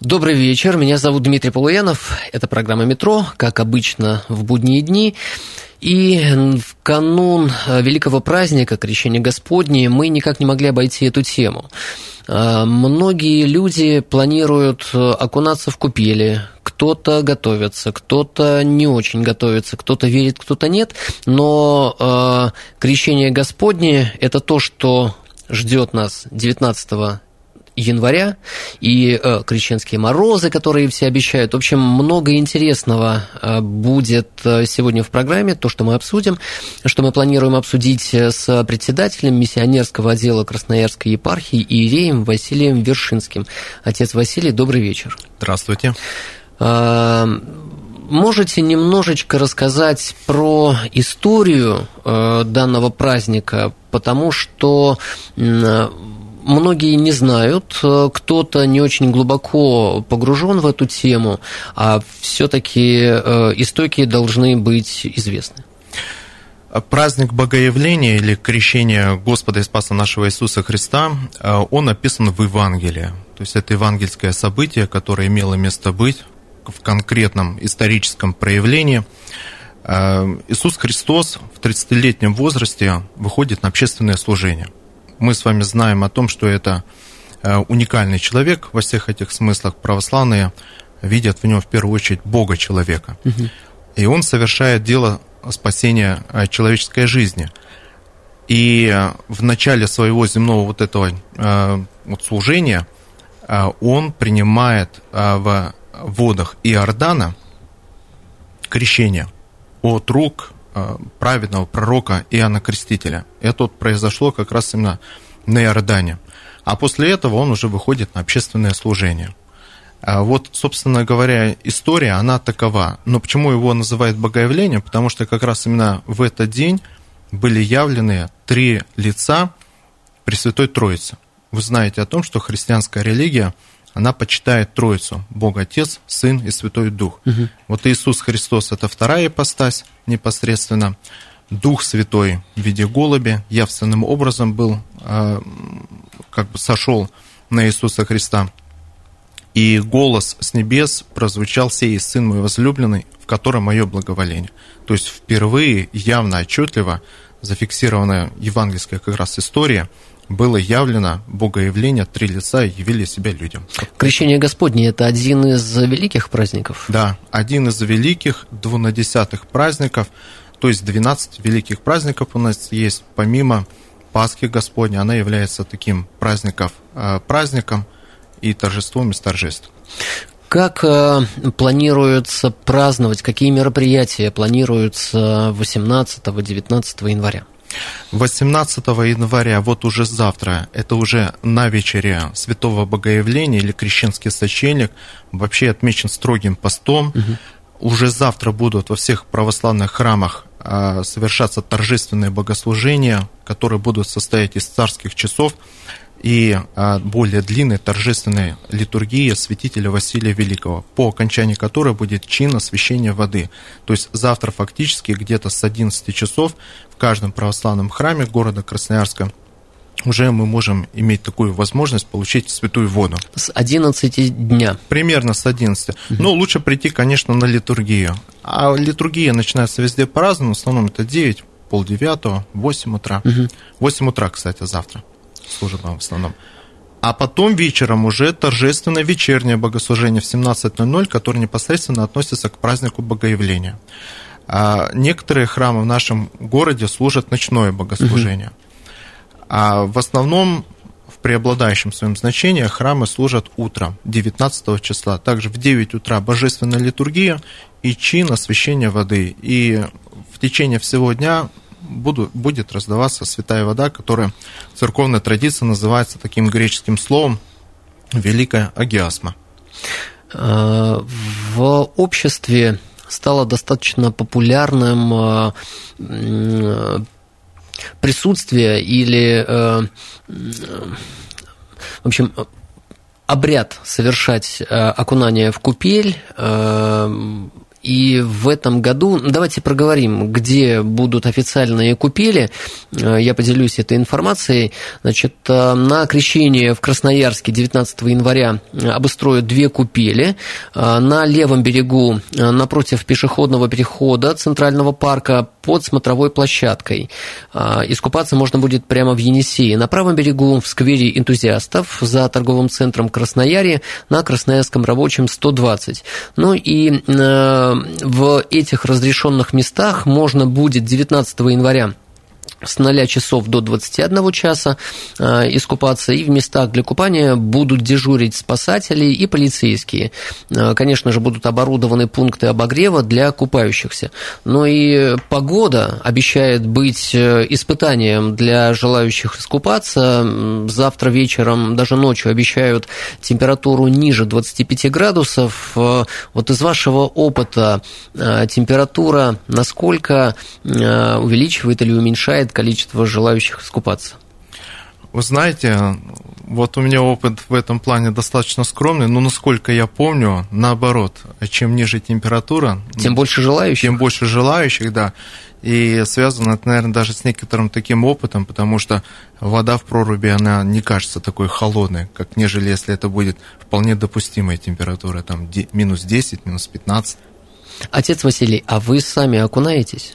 Добрый вечер, меня зовут Дмитрий Полуянов, это программа «Метро», как обычно в будние дни. И в канун великого праздника Крещения Господне мы никак не могли обойти эту тему. А, Многие люди планируют окунаться в купели, кто-то готовится, кто-то не очень готовится, кто-то верит, кто-то нет, но а, Крещение Господне – это то, что ждет нас 19 января и э, крещенские морозы, которые все обещают. В общем, много интересного э, будет э, сегодня в программе, то, что мы обсудим, что мы планируем обсудить э, с председателем миссионерского отдела Красноярской епархии Иереем Василием Вершинским. Отец Василий, добрый вечер. Здравствуйте. А, Можете немножечко рассказать про историю данного праздника, потому что многие не знают, э, кто-то не очень глубоко погружен в эту тему, а все-таки э, истоки должны быть известны. Праздник Богоявления или крещение Господа и Спаса нашего Иисуса Христа, э, он описан в Евангелии. То есть это евангельское событие, которое имело место быть в конкретном историческом проявлении. Иисус Христос в 30-летнем возрасте выходит на общественное служение. Мы с вами знаем о том, что это э, уникальный человек во всех этих смыслах. Православные видят в нем в первую очередь Бога человека. И он совершает дело спасения э, человеческой жизни. И э, в начале своего земного вот этого вот служения он принимает в водах Иордана крещение от рук праведного пророка Иоанна Крестителя. Это вот произошло как раз именно на Иордане. А после этого он уже выходит на общественное служение. А Вот, собственно говоря, история, она такова. Но почему его называют Богоявлением? Потому что как раз именно в этот день были явлены три лица Пресвятой Троицы. Вы знаете о том, что христианская религия, она почитает Троицу, Бог Отец, Сын и Святой Дух. Вот Иисус Христос – это вторая ипостась непосредственно. Дух Святой в виде голуби явственным образом был, э, как бы сошел на Иисуса Христа. И голос с небес прозвучал «Сей Сын мой возлюбленный, в котором мое благоволение». То есть впервые явно, отчетливо зафиксированная евангельская как раз история, было явлено Богоявление, три лица явили себя людям. Крещение Господне – это один из великих праздников. Да, один из великих двунадесятых праздников, то есть 12 великих праздников у нас есть, помимо Пасхи Господней, она является таким праздником, э, праздником и торжеством из торжеств. Как э, планируется праздновать, какие мероприятия планируются 18-19 января? 18 января, вот уже завтра, это уже на вечере Святого Богоявления или Крещенский сочельник, вообще отмечен строгим постом. Уже завтра будут во всех православных храмах а, совершаться торжественные богослужения, которые будут состоять из царских часов и а, более длинной торжественной литургии святителя Василия Великого, по окончании которой будет чин освящения воды. То есть завтра фактически где-то с 11 часов в каждом православном храме города Красноярска уже мы можем иметь такую возможность получить святую воду. С 11 дня. Примерно с 11. Но лучше прийти, конечно, на литургию. А литургия начинается везде по-разному. В основном это 9, полдевятого, 8 утра. 8 утра, кстати, завтра служит нам в основном. А потом вечером уже торжественное вечернее богослужение в 17.00, которое непосредственно относится к празднику Богоявления. А некоторые храмы в нашем городе служат ночное богослужение. А в основном в преобладающем своем значении храмы служат утром, 19 числа. Также в 9 утра божественная литургия и чин освящения воды. И в течение всего дня буду, будет раздаваться святая вода, которая в церковной традиции называется таким греческим словом «великая агиасма». Э, В обществе стало достаточно популярным э, присутствие или, в общем, обряд совершать окунание в купель и в этом году, давайте проговорим, где будут официальные купели. Э, я поделюсь этой информацией. Значит, э, на крещение в Красноярске 19 января обустроят две купели. Э, на левом берегу, напротив пешеходного перехода Центрального парка, под смотровой площадкой. Искупаться можно будет прямо в Енисее. На правом берегу в сквере энтузиастов за торговым центром Краснояре на Красноярском рабочем 120. Ну и в этих разрешенных местах можно будет 19 января с 0 часов до 21 часа э, искупаться, и в местах для купания будут дежурить спасатели и полицейские. Э, конечно же, будут оборудованы пункты обогрева для купающихся. Но и погода обещает быть э, испытанием для желающих искупаться. Завтра вечером, даже ночью обещают температуру ниже 25 градусов. Вот из вашего опыта температура насколько увеличивает или уменьшает уменьшает количество желающих искупаться? Вы знаете, вот у меня опыт в этом плане достаточно скромный, но насколько я помню, наоборот, чем ниже температура, тем больше желающих. Тем больше желающих, да. И связано это, наверное, даже с некоторым таким опытом, потому что вода в проруби, она не кажется такой холодной, как нежели если это будет вполне допустимая температура, там минус 10, минус 15. Отец Василий, а вы сами окунаетесь?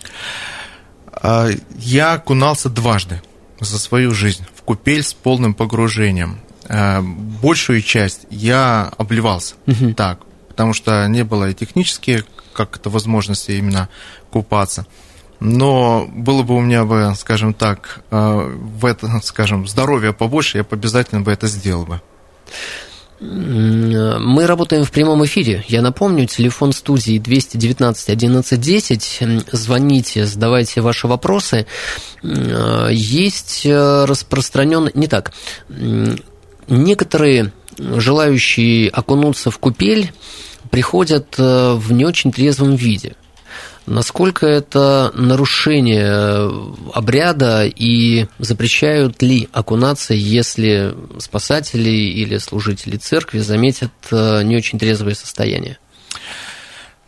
А, я окунался дважды за свою жизнь в купель с полным погружением. А, большую часть я обливался угу. так, потому что не было и технически как это возможности именно купаться. Но было бы у меня бы, скажем так, а, в это, скажем, здоровье побольше, я бы обязательно бы это сделал бы. Мы работаем в прямом эфире. Я напомню, телефон студии 219 11 10. Звоните, задавайте ваши вопросы. Есть э, распространенный... Не так. Некоторые желающие окунуться в купель приходят э, в не очень трезвом виде. Насколько это нарушение обряда и запрещают ли окунаться, если спасатели или служители церкви заметят э, не очень трезвое состояние?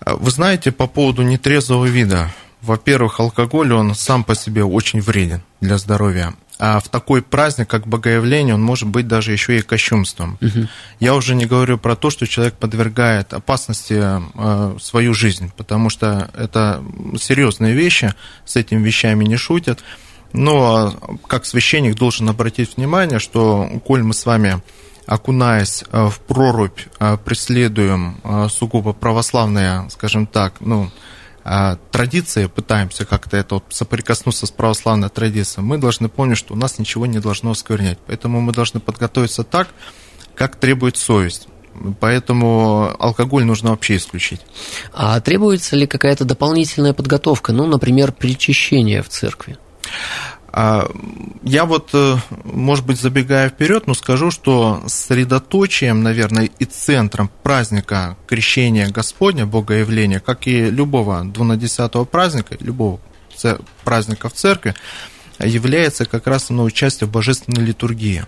Вы знаете, по поводу нетрезвого вида. Во-первых, алкоголь, он сам по себе очень вреден для здоровья а в такой праздник, как Богоявление, он может быть даже еще и кощунством. Угу. Я уже не говорю про то, что человек подвергает опасности э, свою жизнь, потому что это серьезные вещи, с этими вещами не шутят. Но как священник должен обратить внимание, что коль мы с вами окунаясь э, в прорубь, э, преследуем э, сугубо православные, скажем так, ну, а, традиции, пытаемся как-то это вот соприкоснуться с православной традицией, мы должны помнить, что у нас ничего не должно осквернять. Поэтому мы должны подготовиться так, как требует совесть. Поэтому алкоголь нужно вообще исключить. А требуется ли какая-то дополнительная подготовка, ну, например, причащение в церкви? А, я вот, э, может быть, забегая вперед, но скажу, что средоточием, наверное, и центром праздника Крещения Господня, Богоявления, как и любого двунадесятого праздника, любого праздника в церкви, является как раз оно участие в божественной литургии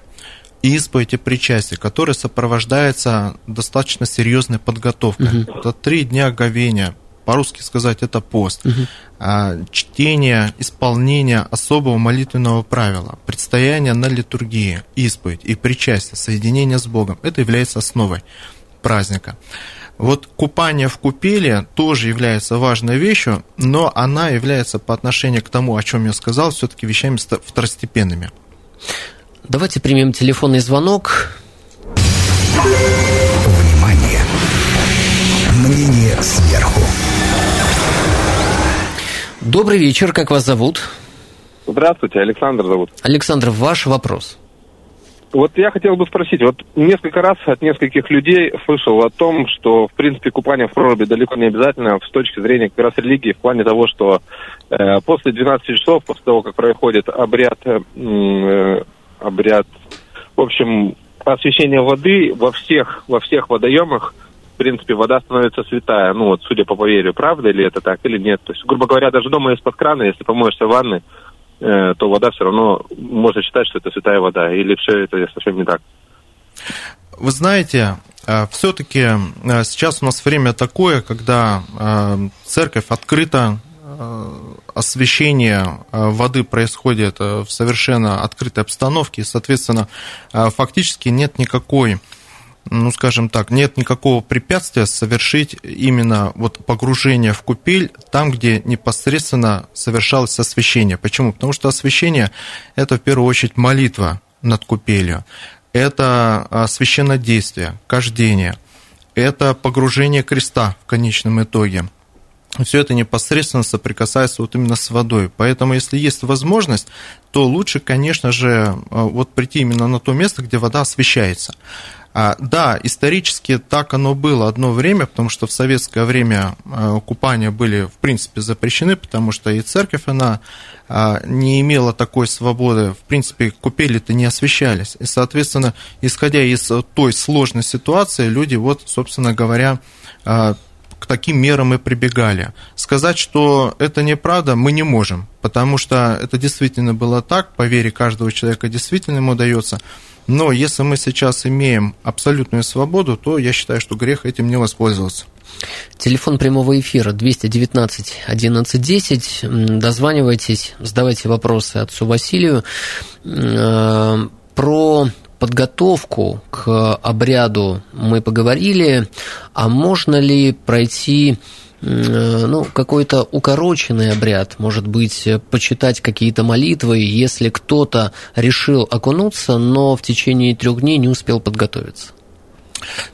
исповедь и причастие, которое сопровождается достаточно серьезной подготовкой. Угу. Это три дня говения, по-русски сказать, это пост. Угу. Чтение, исполнение особого молитвенного правила, предстояние на литургии, исповедь и причастие, соединение с Богом. Это является основой праздника. Вот купание в купеле тоже является важной вещью, но она является по отношению к тому, о чем я сказал, все-таки вещами второстепенными. Давайте примем телефонный звонок. Внимание! Мнение сверху. Добрый вечер, как вас зовут? Здравствуйте, Александр зовут. Александр, ваш вопрос. Вот я хотел бы спросить, вот несколько раз от нескольких людей слышал о том, что, в принципе, купание в проруби далеко не обязательно с точки зрения как раз религии, в плане того, что э, после 12 часов, после того, как происходит обряд, э, обряд, в общем, освещения воды во всех, во всех водоемах принципе, вода становится святая, ну вот, судя по поверью, правда ли это так или нет? То есть, грубо говоря, даже дома из-под крана, если помоешься в ванной, э, то вода все равно можно считать, что это святая вода, или все это совсем не так? Вы знаете, э, все-таки э, сейчас у нас время такое, когда э, церковь открыта, освещение воды происходит в совершенно открытой обстановке, и, соответственно, фактически нет никакой ну, скажем так, нет никакого препятствия совершить именно вот погружение в купель там, где непосредственно совершалось освещение. Почему? Потому что освещение – это в первую очередь молитва над купелью это а, священное действие, кождение, это погружение креста в конечном итоге. Все это непосредственно соприкасается вот именно с водой. Поэтому, если есть возможность, то лучше, конечно же, а, вот прийти именно на то место, где вода освещается. А, да, исторически так оно было одно время, потому что в советское время а, купания были, в принципе, запрещены, потому что и церковь, она а, не имела такой свободы. В принципе, купели-то не освещались. И, соответственно, исходя из той сложной ситуации, люди, вот, собственно говоря, к таким мерам и прибегали. Сказать, что это неправда, мы не можем, потому что это действительно было так, по вере каждого человека действительно ему дается. Но если мы сейчас имеем абсолютную свободу, то я считаю, что грех этим не воспользоваться. Телефон прямого эфира 219 1110. Дозванивайтесь, задавайте вопросы отцу Василию. Э, про подготовку к обряду мы поговорили. А можно ли пройти ну, какой-то укороченный обряд, может быть, почитать какие-то молитвы, если кто-то решил окунуться, но в течение трех дней не успел подготовиться.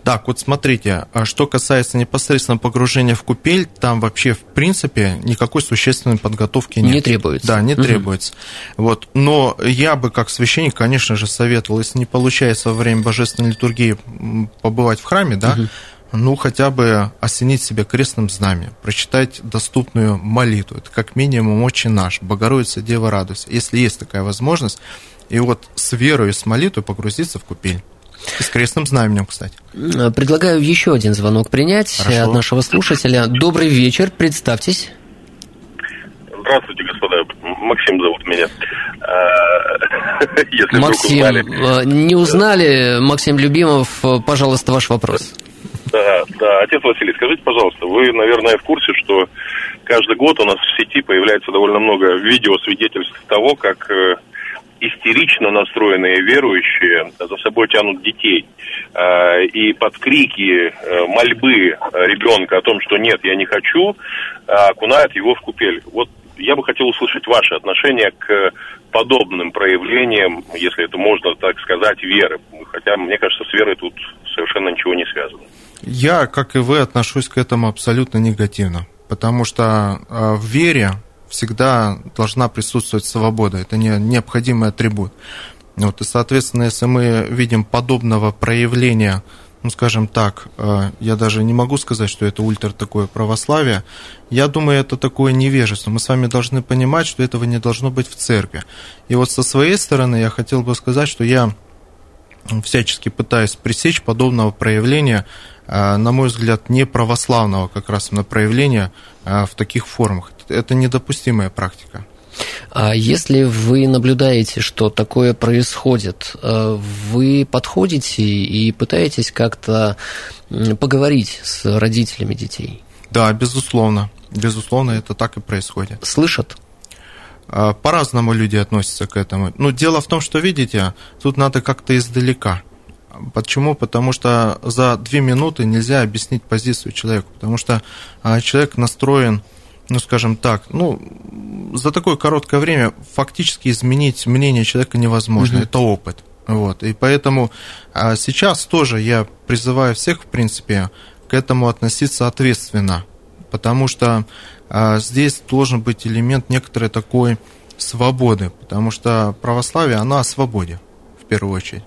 Так, вот смотрите, а что касается непосредственно погружения в купель, там вообще в принципе никакой существенной подготовки нет. Не требуется. Да, не угу. требуется. Вот. Но я бы как священник, конечно же, советовал, если не получается во время божественной литургии побывать в храме, да, угу ну, хотя бы осенить себя крестным знаменем, прочитать доступную молитву. Это как минимум «Отче наш», «Богородица, Дева, радуйся». Если есть такая возможность, и вот с верой и с молитвой погрузиться в купель. И с крестным знаменем, кстати. Предлагаю еще один звонок принять Хорошо. от нашего слушателя. Добрый вечер, представьтесь. Здравствуйте, господа. Максим зовут меня. Если Максим, узнали. не узнали, Максим Любимов, пожалуйста, ваш вопрос. Да, да. Отец Василий, скажите, пожалуйста, вы, наверное, в курсе, что каждый год у нас в сети появляется довольно много видео свидетельств того, как э, истерично настроенные верующие за собой тянут детей. Э, и под крики, э, мольбы ребенка о том, что нет, я не хочу, окунают его в купель. Вот я бы хотел услышать ваше отношение к подобным проявлениям, если это можно так сказать, веры. Хотя, мне кажется, с верой тут совершенно ничего не связано. Я, как и вы, отношусь к этому абсолютно негативно, потому что а, в вере всегда должна присутствовать свобода, это не, необходимый атрибут. Вот, и, соответственно, если мы видим подобного проявления, ну, скажем так, а, я даже не могу сказать, что это ультра такое православие, я думаю, это такое невежество. Мы с вами должны понимать, что этого не должно быть в церкви. И вот со своей стороны я хотел бы сказать, что я всячески пытаюсь пресечь подобного проявления на мой взгляд, не православного как раз на проявления э, в таких формах. Это недопустимая практика. А если вы наблюдаете, что такое происходит, э, вы подходите и пытаетесь как-то поговорить с родителями детей? Да, безусловно. Безусловно, это так и происходит. Слышат? По-разному люди относятся к этому. Но дело в том, что, видите, тут надо как-то издалека – Почему? Потому что за две минуты нельзя объяснить позицию человека, потому что а, человек настроен, ну, скажем так, ну, за такое короткое время фактически изменить мнение человека невозможно, угу. это опыт. Вот, и поэтому а, сейчас тоже я призываю всех, в принципе, к этому относиться ответственно, потому что а, здесь должен быть элемент некоторой такой свободы, потому что православие, оно о свободе, в первую очередь.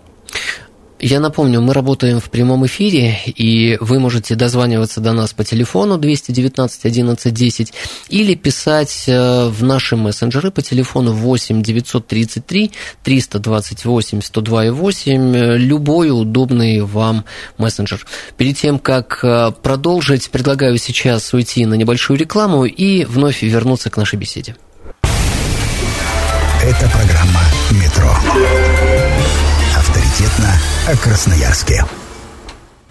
Я напомню, мы работаем в прямом эфире, и вы можете дозваниваться до нас по телефону 219 11 10 или писать э, в наши мессенджеры по телефону 8 933 328 102 8, любой удобный вам мессенджер. Перед тем, как э, продолжить, предлагаю сейчас уйти на небольшую рекламу и вновь вернуться к нашей беседе. Это программа «Метро». Авторитетно о Красноярске.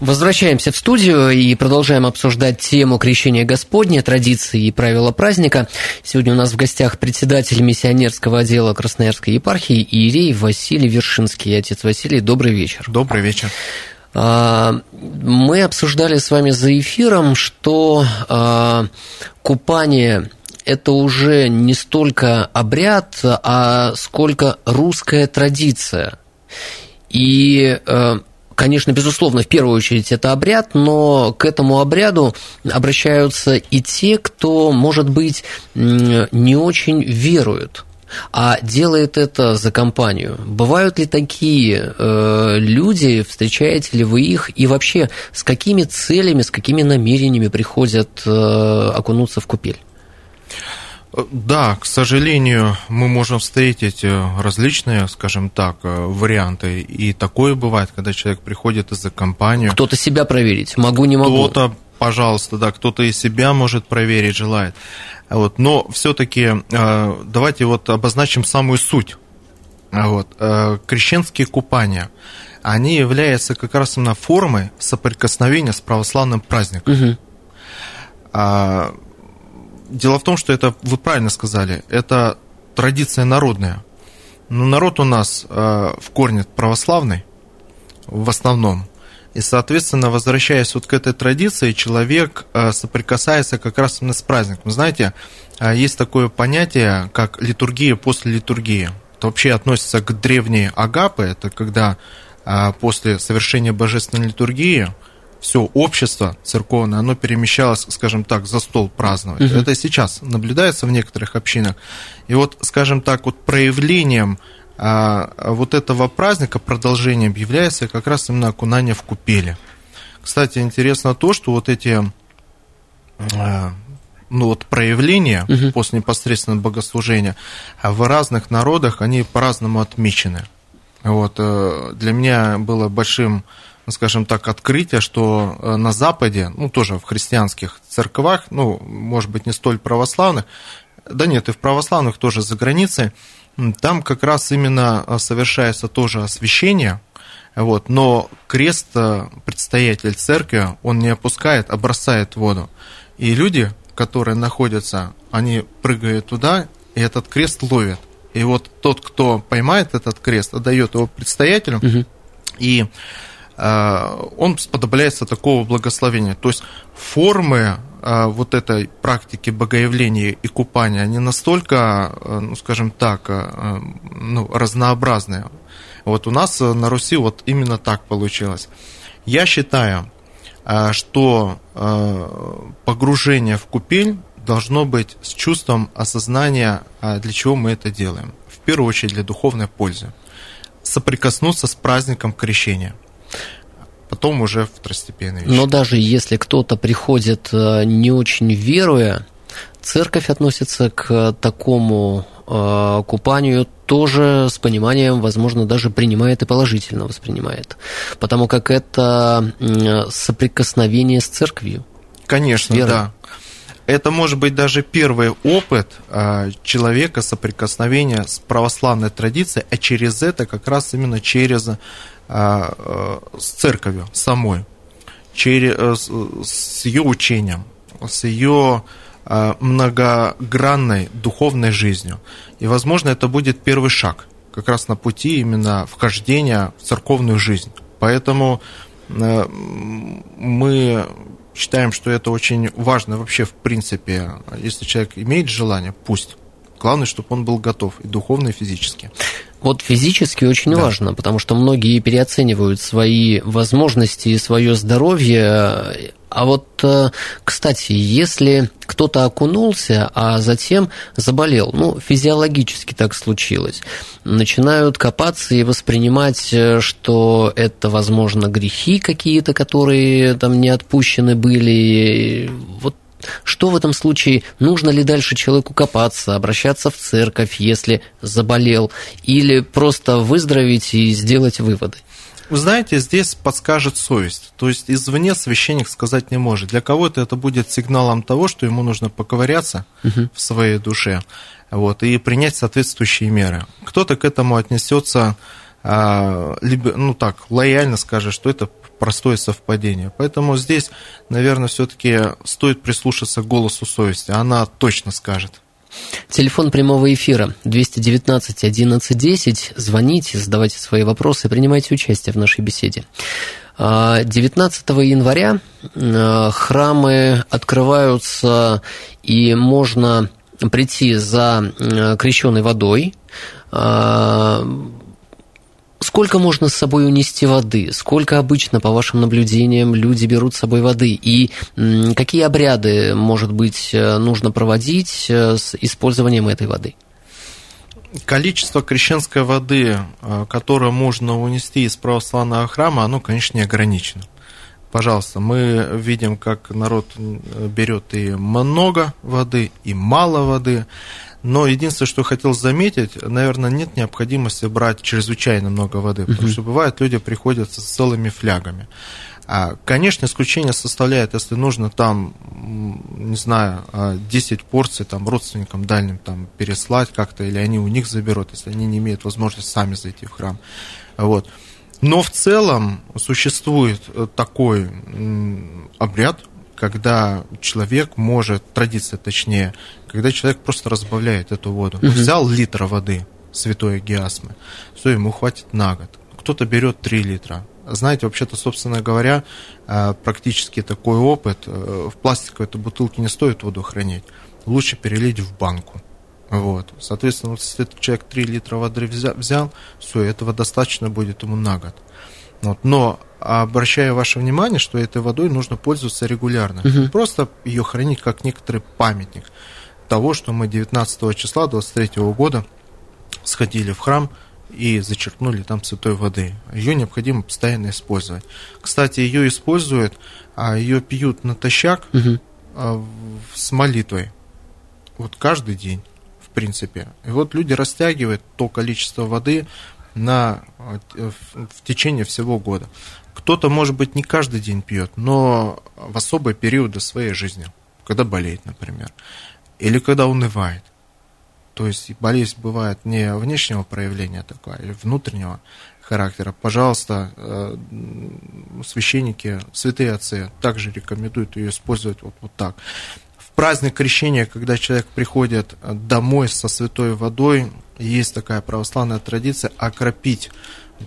Возвращаемся в студию и продолжаем обсуждать тему крещения Господня, традиции и правила праздника. Сегодня у нас в гостях председатель миссионерского отдела Красноярской епархии Иерей Василий Вершинский. Отец Василий, добрый вечер. Добрый вечер. А, мы обсуждали с вами за эфиром, что а, купание это уже не столько обряд, а сколько русская традиция. И э, конечно, безусловно, в первую очередь это обряд, но к этому обряду обращаются и те, кто, может быть, не очень веруют а делает это за компанию. Бывают ли такие э, люди, встречаете ли вы их, и вообще с какими целями, с какими намерениями приходят э, окунуться в купель? Да, к сожалению, мы можем встретить э, различные, скажем так, э, варианты. И такое бывает, когда человек приходит из-за компанию. Кто-то себя проверить, могу, не могу. Кто-то, пожалуйста, да, кто-то и себя может проверить, желает. Вот. Но все-таки э, давайте вот обозначим самую суть. Вот. Крещенские купания, они являются как раз именно формой соприкосновения с православным праздником. Угу дело в том, что это, вы правильно сказали, это традиция народная. Но народ у нас э, в корне православный, в основном. И, соответственно, возвращаясь вот к этой традиции, человек э, соприкасается как раз именно с праздником. Знаете, э, есть такое понятие, как литургия после литургии. Это вообще относится к древней агапы, это когда после совершения божественной литургии все общество церковное, оно перемещалось, скажем так, за стол праздновать. Угу. Это сейчас наблюдается в некоторых общинах. И вот, скажем так, вот проявлением а, вот этого праздника, продолжением является как раз именно окунание в купели. Кстати, интересно то, что вот эти а, ну вот проявления угу. после непосредственного богослужения в разных народах они по-разному отмечены. Вот э, для меня было большим скажем так, открытие, что э, на Западе, ну, тоже в христианских церквах, ну, может быть, не столь православных, да нет, и в православных тоже за границей, там как раз именно э, совершается тоже освящение, вот, но крест э, предстоятель церкви, он не опускает, а бросает воду. И люди, которые находятся, они прыгают туда, и этот крест ловят. И вот тот, кто поймает этот крест, отдает его предстоятелю, угу. и он сподобляется такого благословения. То есть формы э, вот этой практики богоявления и купания, они настолько, э, ну, скажем так, ну, разнообразные. Вот у нас на Руси вот именно так получилось. Я считаю, что погружение в купель должно быть с чувством осознания, для чего мы это делаем. В первую очередь для духовной пользы. Соприкоснуться с праздником крещения – потом уже второстепенные вещи. Но даже если кто-то приходит э, не очень веруя, церковь относится к такому э, купанию тоже с пониманием, возможно, даже принимает и положительно воспринимает, потому как это соприкосновение с церковью. Конечно, с да. Это может быть даже первый опыт э, человека соприкосновения с православной традицией, а через это как раз именно через а, с церковью самой, через, э, с ее учением, с ее а, многогранной духовной жизнью. И, возможно, это будет первый шаг как раз на пути именно вхождения в церковную жизнь. Поэтому э, мы считаем, что это очень важно вообще в принципе. Если человек имеет желание, пусть. Главное, чтобы он был готов и духовно, и физически. Вот физически очень да. важно, потому что многие переоценивают свои возможности и свое здоровье. А вот, э, кстати, если кто-то окунулся, а затем заболел, ну, физиологически так случилось, начинают копаться и воспринимать, э, что это, возможно, грехи какие-то, которые там не отпущены были. Вот что в этом случае? Нужно ли дальше человеку копаться, обращаться в церковь, если заболел, или просто выздороветь и сделать выводы? Вы знаете, здесь подскажет совесть. То есть извне священник сказать не может. Для кого-то это будет сигналом того, что ему нужно поковыряться угу. в своей душе вот, и принять соответствующие меры. Кто-то к этому отнесется а, либо, ну так, лояльно скажет, что это простое совпадение. Поэтому здесь, наверное, все-таки стоит прислушаться к голосу совести. Она точно скажет. Телефон прямого эфира 219 11 10. Звоните, задавайте свои вопросы, принимайте участие в нашей беседе. 19 а, января а, храмы открываются, и можно прийти за крещенной водой а, Сколько можно с собой унести воды? Сколько обычно, по вашим наблюдениям, люди берут с собой воды? И какие обряды, может быть, э, нужно проводить э, с использованием этой воды? Количество крещенской воды, э, которое можно унести из православного храма, оно, конечно, не ограничено. Пожалуйста, мы видим, как народ берет и много воды, и мало воды. Но единственное, что хотел заметить, наверное, нет необходимости брать чрезвычайно много воды, потому что бывает, люди приходят с целыми флягами. А, конечно, исключение составляет, если нужно там, не знаю, 10 а, порций там родственникам дальним там переслать как-то, или они у них заберут, если они не имеют возможности сами зайти в храм. Вот. Но в целом существует такой обряд, когда человек может, традиция точнее, когда человек просто разбавляет эту воду. Угу. Взял литр воды святой гиасмы, все, ему хватит на год. Кто-то берет 3 литра. Знаете, вообще-то, собственно говоря, э, практически такой опыт. Э, в пластиковой этой бутылке не стоит воду хранить. Лучше перелить в банку. Вот. Соответственно, вот если этот человек 3 литра воды взял все, этого достаточно будет ему на год. Вот. Но обращаю ваше внимание, что этой водой нужно пользоваться регулярно. Угу. Просто ее хранить как некоторый памятник того, что мы 19 числа 23 года сходили в храм и зачерпнули там святой воды. Ее необходимо постоянно использовать. Кстати, ее используют, а ее пьют натощак угу. с молитвой. Вот каждый день, в принципе. И вот люди растягивают то количество воды на, э, в течение всего года. Кто-то, может быть, не каждый день пьет, но в особые периоды своей жизни, когда болеет, например, или когда унывает. То есть болезнь бывает не внешнего проявления такого, или внутреннего характера. Пожалуйста, э, священники, святые отцы также рекомендуют ее использовать вот, вот так. В праздник крещения, когда человек приходит домой со святой водой, есть такая православная традиция окропить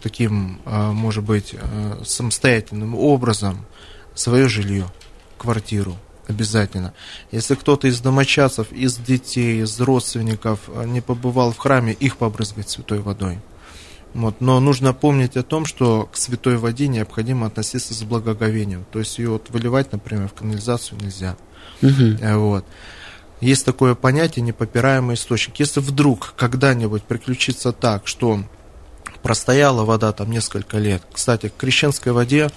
таким, а, может быть, а, самостоятельным образом свое жилье, квартиру обязательно. Если кто-то из домочадцев, из детей, из родственников а, не побывал в храме, их побрызгать святой водой. Вот. Но нужно помнить о том, что к святой воде необходимо относиться с благоговением. То есть ее вот выливать, например, в канализацию нельзя. Угу. Вот. Есть такое понятие непопираемый источник. Если вдруг когда-нибудь приключится так, что простояла вода там несколько лет, кстати, к крещенской воде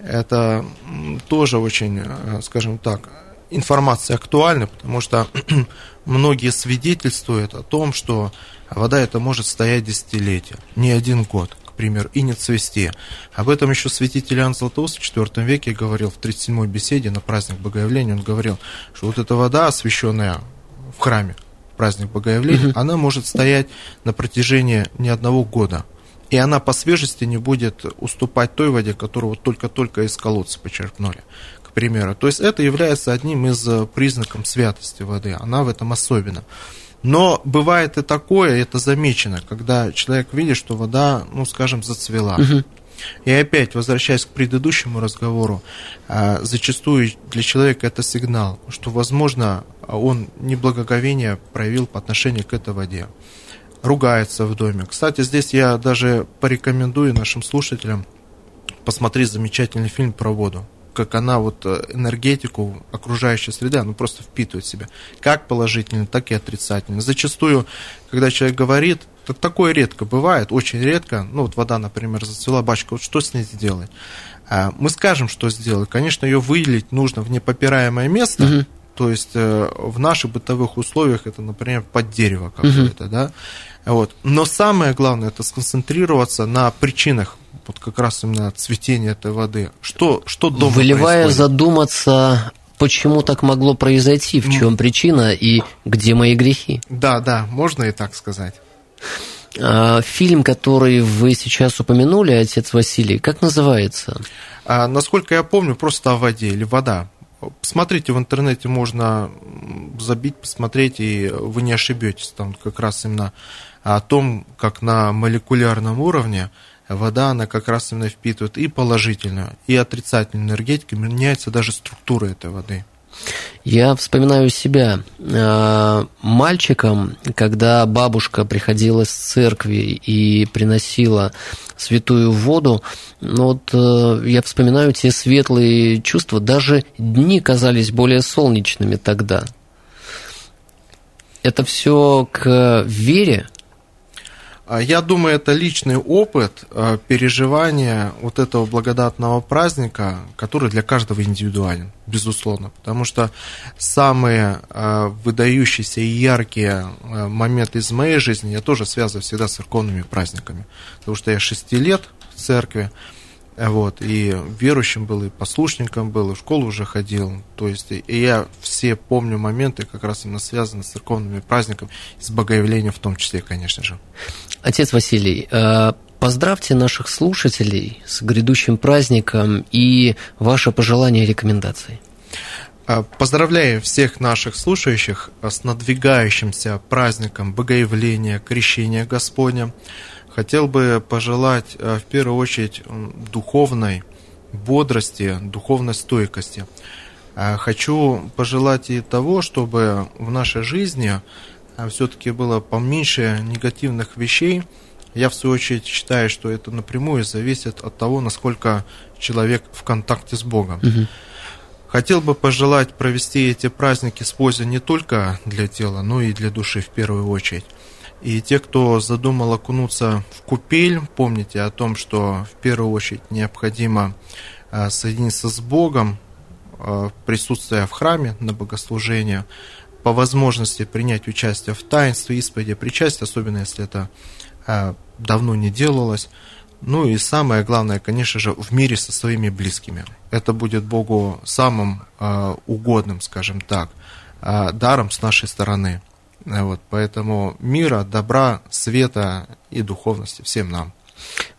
это тоже очень, э, скажем так, информация актуальна, потому что многие свидетельствуют о том, что вода это может стоять десятилетия, не один год пример, и не цвести. Об этом еще святитель Иоанн Златоуст в IV веке говорил в 37-й беседе на праздник Богоявления. Он говорил, что вот эта вода, освященная в храме, праздник Богоявления, угу. она может стоять на протяжении не одного года. И она по свежести не будет уступать той воде, которую вот только-только из колодца почерпнули, к примеру. То есть это является одним из признаков святости воды. Она в этом особена. Но бывает и такое, это замечено, когда человек видит, что вода, ну, скажем, зацвела. Угу. И опять, возвращаясь к предыдущему разговору, а, зачастую для человека это сигнал, что, возможно, он неблагоговение проявил по отношению к этой воде. ругается в доме. Кстати, здесь я даже порекомендую нашим слушателям посмотреть замечательный фильм про воду как она вот э, энергетику окружающей среды, она просто впитывает в себя. Как положительно, так и отрицательно. Зачастую, когда человек говорит, так такое редко бывает, очень редко, ну вот вода, например, зацвела бачка, вот что с ней сделать? А, мы скажем, что сделать. Конечно, ее выделить нужно в непопираемое место, угу. то есть э, в наших бытовых условиях это, например, под дерево какое-то, угу. да. Вот. Но самое главное это сконцентрироваться на причинах вот как раз именно цветения этой воды. Что, что дома Выливая происходит? задуматься, почему так могло произойти, в чем причина и где мои грехи. Да, да, можно и так сказать. А, фильм, который вы сейчас упомянули, отец Василий, как называется? А, насколько я помню, просто о воде или вода. Посмотрите в интернете, можно забить, посмотреть, и вы не ошибетесь. Там как раз именно о том, как на молекулярном уровне вода, она как раз именно впитывает и положительную, и отрицательную энергетику, меняется даже структура этой воды. Я вспоминаю себя э, мальчиком, когда бабушка приходила с церкви и приносила святую воду. Вот э, я вспоминаю те светлые чувства, даже дни казались более солнечными тогда. Это все к вере, я думаю, это личный опыт а, переживания вот этого благодатного праздника, который для каждого индивидуален, безусловно. Потому что самые а, выдающиеся и яркие моменты из моей жизни я тоже связываю всегда с церковными праздниками. Потому что я шести лет в церкви, вот, и верующим был, и послушником был, и в школу уже ходил. То есть, и я все помню моменты, как раз именно связанные с церковными праздниками, с богоявлением в том числе, конечно же. Отец Василий, э, поздравьте наших слушателей с грядущим праздником и ваше пожелание и рекомендации. Э, поздравляю всех наших слушающих с надвигающимся праздником Богоявления, Крещения Господня. Хотел бы пожелать э, в первую очередь духовной бодрости, духовной стойкости. Э, хочу пожелать и того, чтобы в нашей жизни э, все-таки было поменьше негативных вещей. Я в свою очередь считаю, что это напрямую зависит от того, насколько человек в контакте с Богом. Угу. Хотел бы пожелать провести эти праздники с пользой не только для тела, но и для души в первую очередь. И те, кто задумал окунуться в купель, помните о том, что в первую очередь необходимо э, соединиться с Богом, э, присутствуя в храме на богослужение, по возможности принять участие в таинстве, исповеди, причастия, особенно если это э, давно не делалось. Ну и самое главное, конечно же, в мире со своими близкими. Это будет Богу самым угодным, скажем так, даром с нашей стороны – вот, поэтому мира, добра, света и духовности всем нам.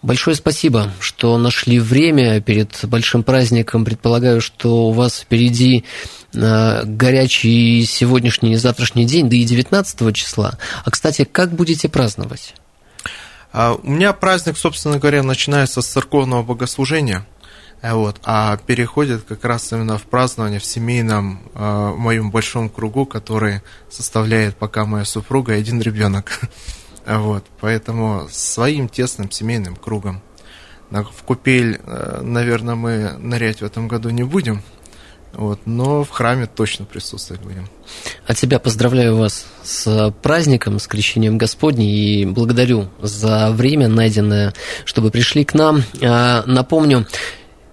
Большое спасибо, что нашли время перед большим праздником. Предполагаю, что у вас впереди э, горячий сегодняшний и завтрашний день, да и 19 числа. А, кстати, как будете праздновать? А, у меня праздник, собственно говоря, начинается с церковного богослужения – Э, вот, а переходит как раз именно в празднование в семейном э, моем большом кругу, который составляет пока моя супруга и один ребенок. Вот, поэтому своим тесным семейным кругом. В купель, э, наверное, мы нырять в этом году не будем, вот, но в храме точно присутствовать будем. От себя поздравляю вас с праздником, с крещением Господней и благодарю за время найденное, чтобы пришли к нам. А, напомню,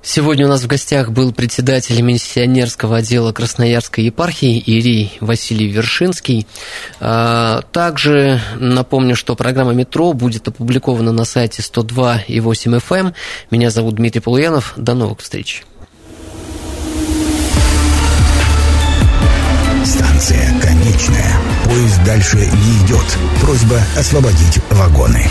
Сегодня у нас в гостях был председатель миссионерского отдела Красноярской епархии Ирий Василий Вершинский. А, также напомню, что программа «Метро» будет опубликована на сайте 102 и 8 FM. Эм. Меня зовут Дмитрий Полуянов. До новых встреч. Станция конечная. Поезд дальше не идет. Просьба освободить вагоны.